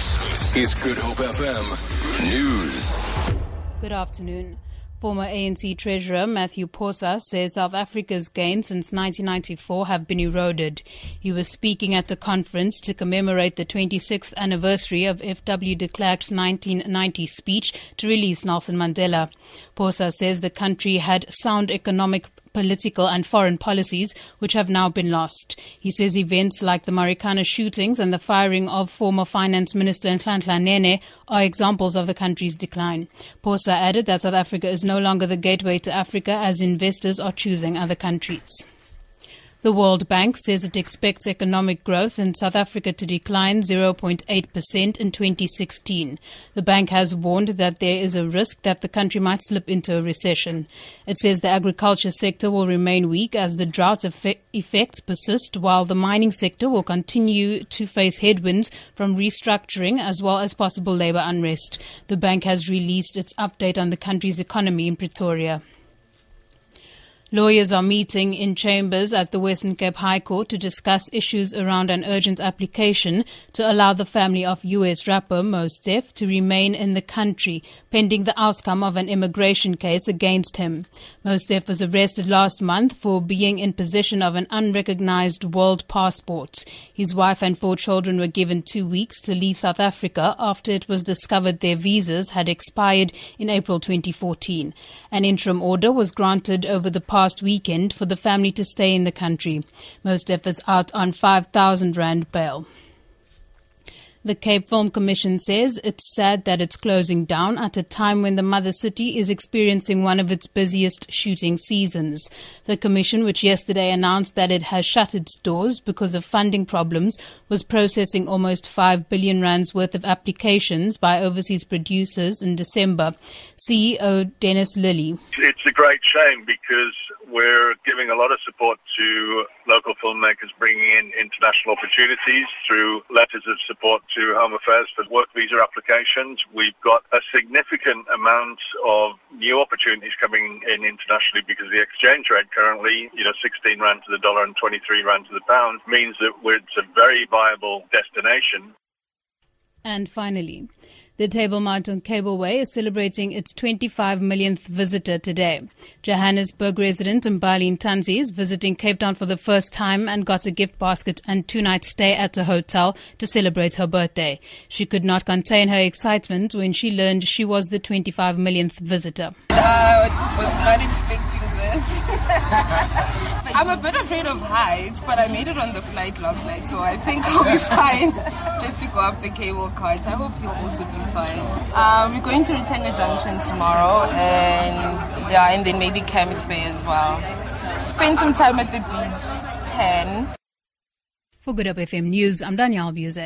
This is Good Hope FM News. Good afternoon. Former ANC Treasurer Matthews Phosa says South Africa's gains since 1994 have been eroded. He was speaking at the conference to commemorate the 26th anniversary of F.W. de Klerk's 1990 speech to release Nelson Mandela. Phosa says the country had sound economic political and foreign policies which have now been lost. He says events like the Marikana shootings and the firing of former finance minister Nhlanhla Nene are examples of the country's decline. Phosa added that South Africa is no longer the gateway to Africa as investors are choosing other countries. The World Bank says it expects economic growth in South Africa to decline 0.8% in 2016. The bank has warned that there is a risk that the country might slip into a recession. It says the agriculture sector will remain weak as the drought effects persist, while the mining sector will continue to face headwinds from restructuring as well as possible labor unrest. The bank has released its update on the country's economy in Pretoria. Lawyers are meeting in chambers at the Western Cape High Court to discuss issues around an urgent application to allow the family of US rapper Mos Def to remain in the country pending the outcome of an immigration case against him. Mos Def was arrested last month for being in possession of an unrecognized world passport. His wife and four children were given two weeks to leave South Africa after it was discovered their visas had expired in April 2014. An interim order was granted over the past past weekend for the family to stay in the country. Mos is out on 5,000 Rand bail. The Cape Film Commission says it's sad that it's closing down at a time when the mother city is experiencing one of its busiest shooting seasons. The commission, which yesterday announced that it has shut its doors because of funding problems, was processing almost 5 billion rands worth of applications by overseas producers in December. CEO Denis Lillie. It's a great shame because we're giving a lot of support to local filmmakers bringing in international opportunities through letters of support to Home Affairs for work visa applications. We've got a significant amount of new opportunities coming in internationally because the exchange rate currently, you know, 16 rand to the dollar and 23 rand to the pound means that it's a very viable destination. And finally, the Table Mountain Cableway is celebrating its 25 millionth visitor today. Johannesburg resident Mbali Tanzi is visiting Cape Town for the first time and got a gift basket and two night stay at a hotel to celebrate her birthday. She could not contain her excitement when she learned she was the 25 millionth visitor. Uh, I was not expecting this. I'm a bit afraid of heights, but I made it on the flight last night, so I think I'll be fine just to go up the cable cars. I hope you'll also be fine. Um, we're going to Ratanga Junction tomorrow, and yeah, and then maybe Camps Bay as well. Spend some time at the beach. 10. For Good Hope FM News, I'm Danielle Buse.